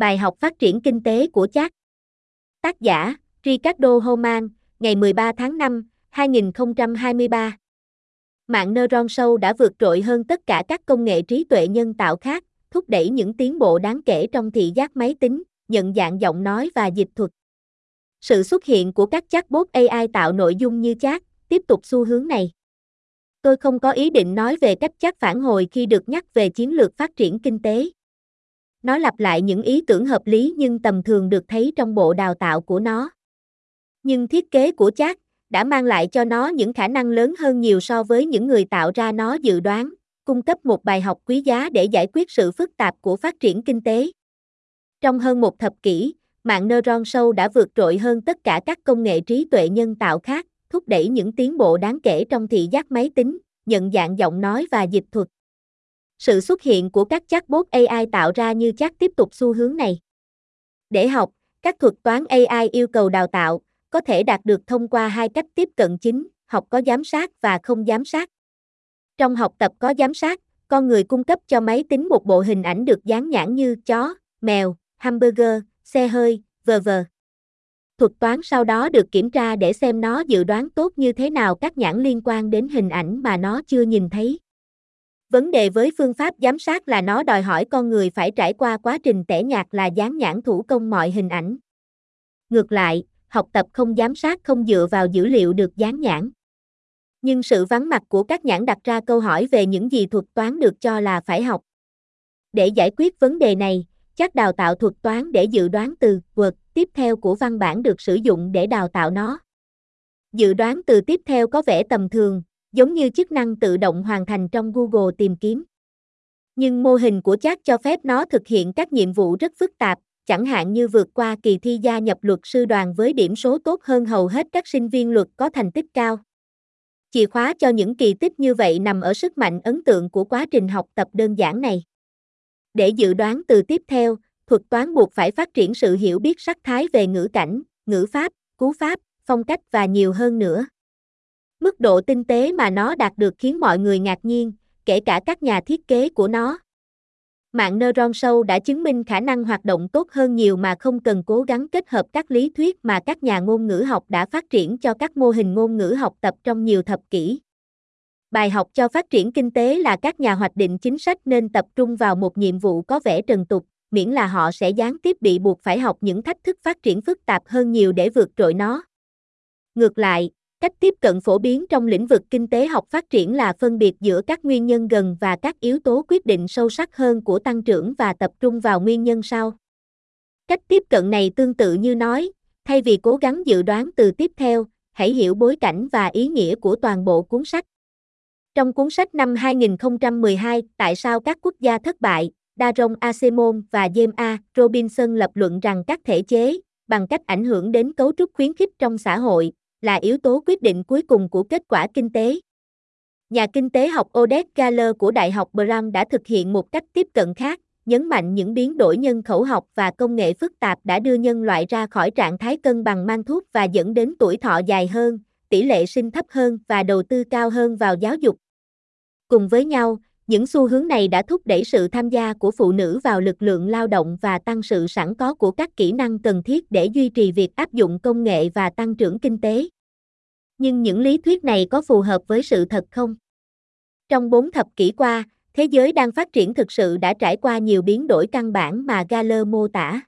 Bài học phát triển kinh tế của chat. Tác giả, Ricardo Homan, ngày 13 tháng 5, 2023. Mạng neuron sâu đã vượt trội hơn tất cả các công nghệ trí tuệ nhân tạo khác, thúc đẩy những tiến bộ đáng kể trong thị giác máy tính, nhận dạng giọng nói và dịch thuật. Sự xuất hiện của các chatbot AI tạo nội dung như chat tiếp tục xu hướng này. Tôi không có ý định nói về cách chat phản hồi khi được nhắc về chiến lược phát triển kinh tế. Nó lặp lại những ý tưởng hợp lý nhưng tầm thường được thấy trong bộ đào tạo của nó. Nhưng thiết kế của chat đã mang lại cho nó những khả năng lớn hơn nhiều so với những người tạo ra nó dự đoán, cung cấp một bài học quý giá để giải quyết sự phức tạp của phát triển kinh tế. Trong hơn một thập kỷ, mạng neuron sâu đã vượt trội hơn tất cả các công nghệ trí tuệ nhân tạo khác, thúc đẩy những tiến bộ đáng kể trong thị giác máy tính, nhận dạng giọng nói và dịch thuật. Sự xuất hiện của các chatbot AI tạo ra như chat tiếp tục xu hướng này. Để học, các thuật toán AI yêu cầu đào tạo có thể đạt được thông qua hai cách tiếp cận chính, học có giám sát và không giám sát. Trong học tập có giám sát, con người cung cấp cho máy tính một bộ hình ảnh được dán nhãn như chó, mèo, hamburger, xe hơi, v.v. Thuật toán sau đó được kiểm tra để xem nó dự đoán tốt như thế nào các nhãn liên quan đến hình ảnh mà nó chưa nhìn thấy. Vấn đề với phương pháp giám sát là nó đòi hỏi con người phải trải qua quá trình tẻ nhạt là dán nhãn thủ công mọi hình ảnh. Ngược lại, học tập không giám sát không dựa vào dữ liệu được dán nhãn. Nhưng sự vắng mặt của các nhãn đặt ra câu hỏi về những gì thuật toán được cho là phải học. Để giải quyết vấn đề này, chắc đào tạo thuật toán để dự đoán từ vượt tiếp theo của văn bản được sử dụng để đào tạo nó. Dự đoán từ tiếp theo có vẻ tầm thường, giống như chức năng tự động hoàn thành trong Google tìm kiếm. Nhưng mô hình của chat cho phép nó thực hiện các nhiệm vụ rất phức tạp, chẳng hạn như vượt qua kỳ thi gia nhập luật sư đoàn với điểm số tốt hơn hầu hết các sinh viên luật có thành tích cao. Chìa khóa cho những kỳ tích như vậy nằm ở sức mạnh ấn tượng của quá trình học tập đơn giản này. Để dự đoán từ tiếp theo, thuật toán buộc phải phát triển sự hiểu biết sắc thái về ngữ cảnh, ngữ pháp, cú pháp, phong cách và nhiều hơn nữa. Mức độ tinh tế mà nó đạt được khiến mọi người ngạc nhiên, kể cả các nhà thiết kế của nó. Mạng neuron sâu đã chứng minh khả năng hoạt động tốt hơn nhiều mà không cần cố gắng kết hợp các lý thuyết mà các nhà ngôn ngữ học đã phát triển cho các mô hình ngôn ngữ học tập trong nhiều thập kỷ. Bài học cho phát triển kinh tế là các nhà hoạch định chính sách nên tập trung vào một nhiệm vụ có vẻ trần tục, miễn là họ sẽ gián tiếp bị buộc phải học những thách thức phát triển phức tạp hơn nhiều để vượt trội nó. Ngược lại, cách tiếp cận phổ biến trong lĩnh vực kinh tế học phát triển là phân biệt giữa các nguyên nhân gần và các yếu tố quyết định sâu sắc hơn của tăng trưởng và tập trung vào nguyên nhân sau. Cách tiếp cận này tương tự như nói, thay vì cố gắng dự đoán từ tiếp theo, hãy hiểu bối cảnh và ý nghĩa của toàn bộ cuốn sách. Trong cuốn sách năm 2012, Tại sao các quốc gia thất bại, Daron Acemon và James A. Robinson lập luận rằng các thể chế, bằng cách ảnh hưởng đến cấu trúc khuyến khích trong xã hội, là yếu tố quyết định cuối cùng của kết quả kinh tế. Nhà kinh tế học Odette Galler của Đại học Brown đã thực hiện một cách tiếp cận khác, nhấn mạnh những biến đổi nhân khẩu học và công nghệ phức tạp đã đưa nhân loại ra khỏi trạng thái cân bằng mang thuốc và dẫn đến tuổi thọ dài hơn, tỷ lệ sinh thấp hơn và đầu tư cao hơn vào giáo dục. Cùng với nhau, những xu hướng này đã thúc đẩy sự tham gia của phụ nữ vào lực lượng lao động và tăng sự sẵn có của các kỹ năng cần thiết để duy trì việc áp dụng công nghệ và tăng trưởng kinh tế. Nhưng những lý thuyết này có phù hợp với sự thật không? Trong bốn thập kỷ qua, thế giới đang phát triển thực sự đã trải qua nhiều biến đổi căn bản mà Galler mô tả.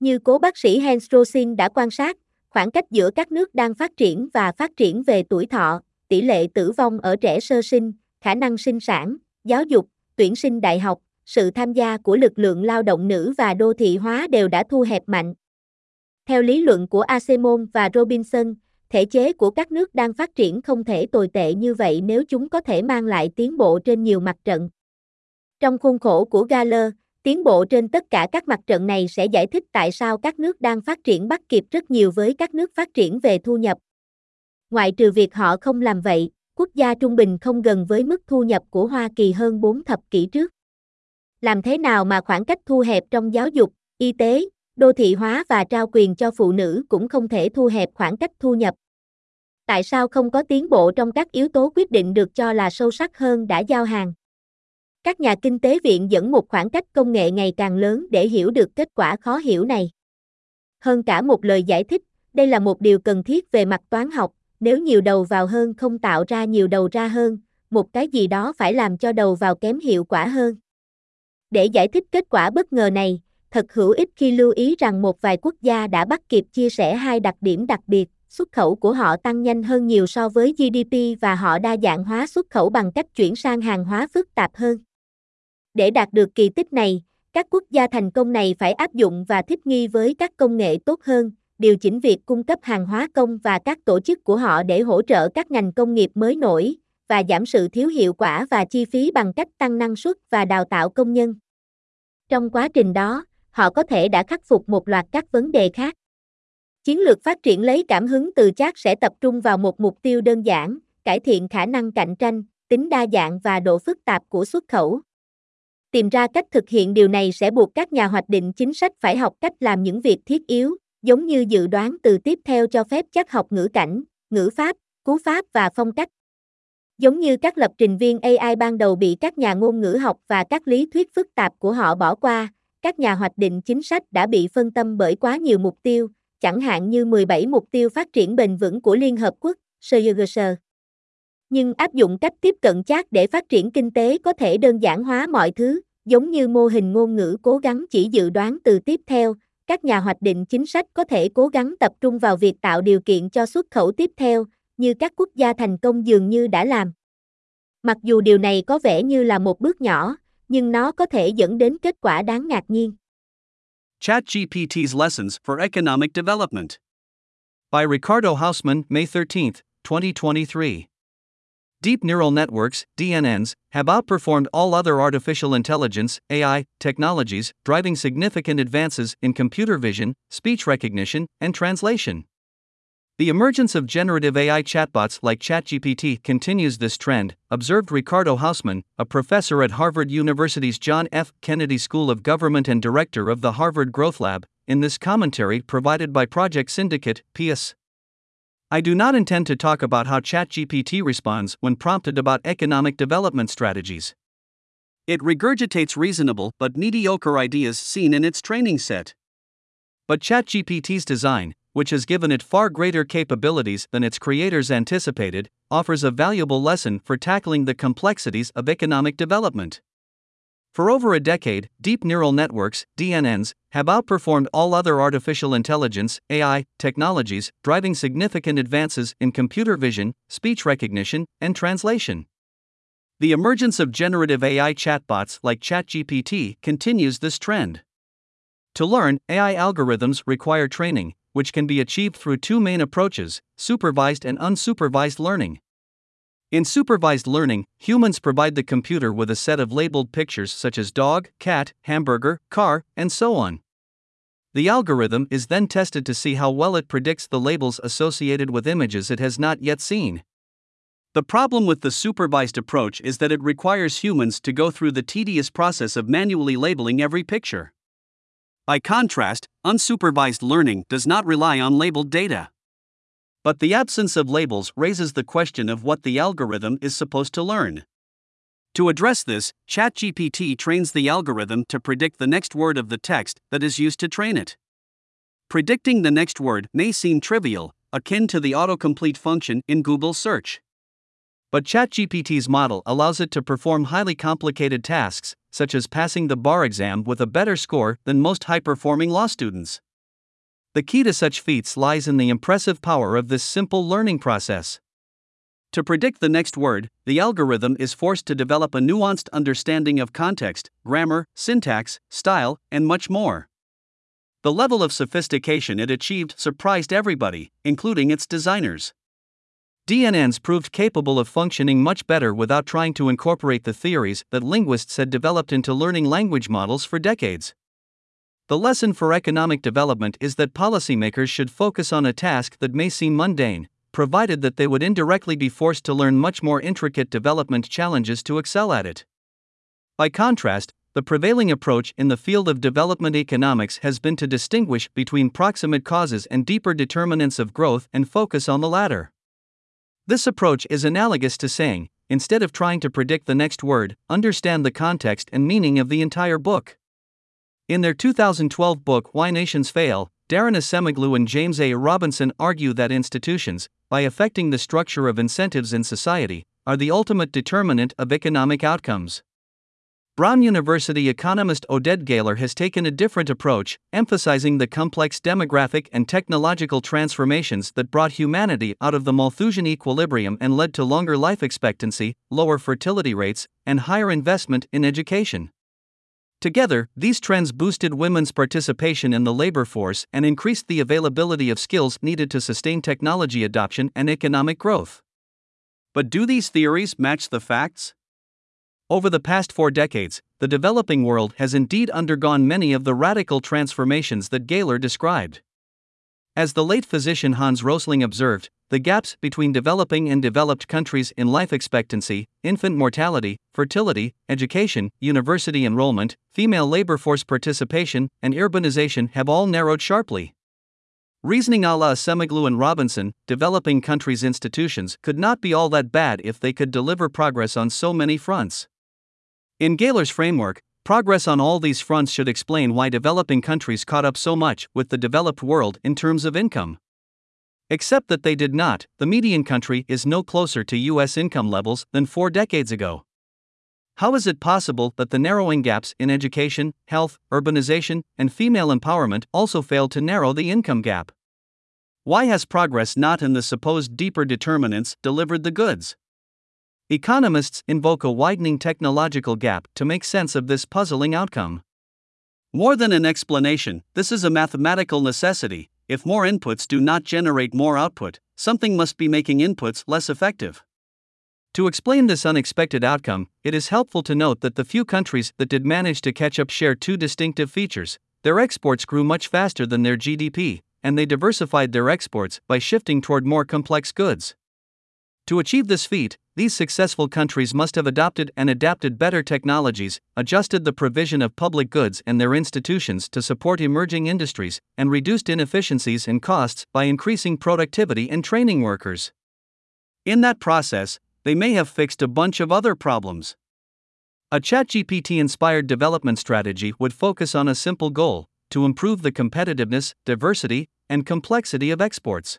Như cố bác sĩ Hans Rosin đã quan sát, khoảng cách giữa các nước đang phát triển và phát triển về tuổi thọ, tỷ lệ tử vong ở trẻ sơ sinh, khả năng sinh sản, giáo dục, tuyển sinh đại học, sự tham gia của lực lượng lao động nữ và đô thị hóa đều đã thu hẹp mạnh. Theo lý luận của Asemon và Robinson, thể chế của các nước đang phát triển không thể tồi tệ như vậy nếu chúng có thể mang lại tiến bộ trên nhiều mặt trận. Trong khuôn khổ của Galler, tiến bộ trên tất cả các mặt trận này sẽ giải thích tại sao các nước đang phát triển bắt kịp rất nhiều với các nước phát triển về thu nhập. Ngoại trừ việc họ không làm vậy, quốc gia trung bình không gần với mức thu nhập của Hoa Kỳ hơn 4 thập kỷ trước. Làm thế nào mà khoảng cách thu hẹp trong giáo dục, y tế, đô thị hóa và trao quyền cho phụ nữ cũng không thể thu hẹp khoảng cách thu nhập? Tại sao không có tiến bộ trong các yếu tố quyết định được cho là sâu sắc hơn đã giao hàng? Các nhà kinh tế viện dẫn một khoảng cách công nghệ ngày càng lớn để hiểu được kết quả khó hiểu này. Hơn cả một lời giải thích, đây là một điều cần thiết về mặt toán học, nếu nhiều đầu vào hơn không tạo ra nhiều đầu ra hơn, một cái gì đó phải làm cho đầu vào kém hiệu quả hơn. Để giải thích kết quả bất ngờ này, thật hữu ích khi lưu ý rằng một vài quốc gia đã bắt kịp chia sẻ hai đặc điểm đặc biệt, xuất khẩu của họ tăng nhanh hơn nhiều so với GDP và họ đa dạng hóa xuất khẩu bằng cách chuyển sang hàng hóa phức tạp hơn. Để đạt được kỳ tích này, các quốc gia thành công này phải áp dụng và thích nghi với các công nghệ tốt hơn, điều chỉnh việc cung cấp hàng hóa công và các tổ chức của họ để hỗ trợ các ngành công nghiệp mới nổi và giảm sự thiếu hiệu quả và chi phí bằng cách tăng năng suất và đào tạo công nhân. Trong quá trình đó, họ có thể đã khắc phục một loạt các vấn đề khác. Chiến lược phát triển lấy cảm hứng từ chat sẽ tập trung vào một mục tiêu đơn giản, cải thiện khả năng cạnh tranh, tính đa dạng và độ phức tạp của xuất khẩu. Tìm ra cách thực hiện điều này sẽ buộc các nhà hoạch định chính sách phải học cách làm những việc thiết yếu, giống như dự đoán từ tiếp theo cho phép chắc học ngữ cảnh, ngữ pháp, cú pháp và phong cách. Giống như các lập trình viên AI ban đầu bị các nhà ngôn ngữ học và các lý thuyết phức tạp của họ bỏ qua, các nhà hoạch định chính sách đã bị phân tâm bởi quá nhiều mục tiêu, chẳng hạn như 17 mục tiêu phát triển bền vững của Liên Hợp Quốc, SDGs. Nhưng áp dụng cách tiếp cận chat để phát triển kinh tế có thể đơn giản hóa mọi thứ, giống như mô hình ngôn ngữ cố gắng chỉ dự đoán từ tiếp theo, các nhà hoạch định chính sách có thể cố gắng tập trung vào việc tạo điều kiện cho xuất khẩu tiếp theo, như các quốc gia thành công dường như đã làm. Mặc dù điều này có vẻ như là một bước nhỏ, nhưng nó có thể dẫn đến kết quả đáng ngạc nhiên. ChatGPT's Lessons for Economic Development by Ricardo Hausman, May 13, 2023. Deep neural networks, DNNs, have outperformed all other artificial intelligence AI technologies, driving significant advances in computer vision, speech recognition, and translation. The emergence of generative AI chatbots like ChatGPT continues this trend, observed Ricardo Hausman, a professor at Harvard University's John F. Kennedy School of Government and director of the Harvard Growth Lab, in this commentary provided by Project Syndicate, PS. I do not intend to talk about how ChatGPT responds when prompted about economic development strategies. It regurgitates reasonable but mediocre ideas seen in its training set. But ChatGPT's design, which has given it far greater capabilities than its creators anticipated, offers a valuable lesson for tackling the complexities of economic development. For over a decade, deep neural networks, DNNs, have outperformed all other artificial intelligence AI technologies, driving significant advances in computer vision, speech recognition, and translation. The emergence of generative AI chatbots like ChatGPT continues this trend. To learn, AI algorithms require training, which can be achieved through two main approaches supervised and unsupervised learning. In supervised learning, humans provide the computer with a set of labeled pictures such as dog, cat, hamburger, car, and so on. The algorithm is then tested to see how well it predicts the labels associated with images it has not yet seen. The problem with the supervised approach is that it requires humans to go through the tedious process of manually labeling every picture. By contrast, unsupervised learning does not rely on labeled data. But the absence of labels raises the question of what the algorithm is supposed to learn. To address this, ChatGPT trains the algorithm to predict the next word of the text that is used to train it. Predicting the next word may seem trivial, akin to the autocomplete function in Google search. But ChatGPT's model allows it to perform highly complicated tasks, such as passing the bar exam with a better score than most high performing law students. The key to such feats lies in the impressive power of this simple learning process. To predict the next word, the algorithm is forced to develop a nuanced understanding of context, grammar, syntax, style, and much more. The level of sophistication it achieved surprised everybody, including its designers. DNNs proved capable of functioning much better without trying to incorporate the theories that linguists had developed into learning language models for decades. The lesson for economic development is that policymakers should focus on a task that may seem mundane, provided that they would indirectly be forced to learn much more intricate development challenges to excel at it. By contrast, the prevailing approach in the field of development economics has been to distinguish between proximate causes and deeper determinants of growth and focus on the latter. This approach is analogous to saying, instead of trying to predict the next word, understand the context and meaning of the entire book. In their 2012 book Why Nations Fail, Darren Acemoglu and James A. Robinson argue that institutions, by affecting the structure of incentives in society, are the ultimate determinant of economic outcomes. Brown University economist Oded Gaylor has taken a different approach, emphasizing the complex demographic and technological transformations that brought humanity out of the Malthusian equilibrium and led to longer life expectancy, lower fertility rates, and higher investment in education. Together, these trends boosted women's participation in the labor force and increased the availability of skills needed to sustain technology adoption and economic growth. But do these theories match the facts? Over the past four decades, the developing world has indeed undergone many of the radical transformations that Gaylor described. As the late physician Hans Rosling observed, the gaps between developing and developed countries in life expectancy, infant mortality, fertility, education, university enrollment, female labor force participation, and urbanization have all narrowed sharply. Reasoning a la Acemoglu and Robinson, developing countries' institutions could not be all that bad if they could deliver progress on so many fronts. In Gaylor's framework, Progress on all these fronts should explain why developing countries caught up so much with the developed world in terms of income. Except that they did not, the median country is no closer to US income levels than four decades ago. How is it possible that the narrowing gaps in education, health, urbanization, and female empowerment also failed to narrow the income gap? Why has progress not in the supposed deeper determinants delivered the goods? Economists invoke a widening technological gap to make sense of this puzzling outcome. More than an explanation, this is a mathematical necessity. If more inputs do not generate more output, something must be making inputs less effective. To explain this unexpected outcome, it is helpful to note that the few countries that did manage to catch up share two distinctive features. Their exports grew much faster than their GDP, and they diversified their exports by shifting toward more complex goods. To achieve this feat, these successful countries must have adopted and adapted better technologies, adjusted the provision of public goods and their institutions to support emerging industries, and reduced inefficiencies and costs by increasing productivity and training workers. In that process, they may have fixed a bunch of other problems. A ChatGPT inspired development strategy would focus on a simple goal to improve the competitiveness, diversity, and complexity of exports.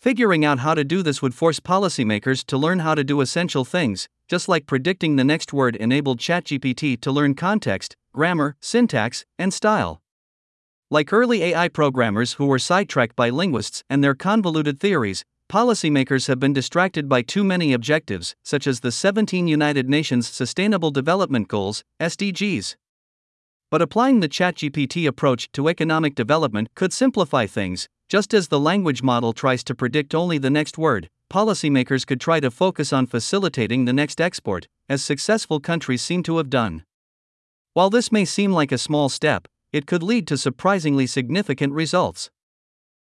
Figuring out how to do this would force policymakers to learn how to do essential things, just like predicting the next word enabled ChatGPT to learn context, grammar, syntax, and style. Like early AI programmers who were sidetracked by linguists and their convoluted theories, policymakers have been distracted by too many objectives, such as the 17 United Nations Sustainable Development Goals, SDGs. But applying the ChatGPT approach to economic development could simplify things, just as the language model tries to predict only the next word, policymakers could try to focus on facilitating the next export, as successful countries seem to have done. While this may seem like a small step, it could lead to surprisingly significant results.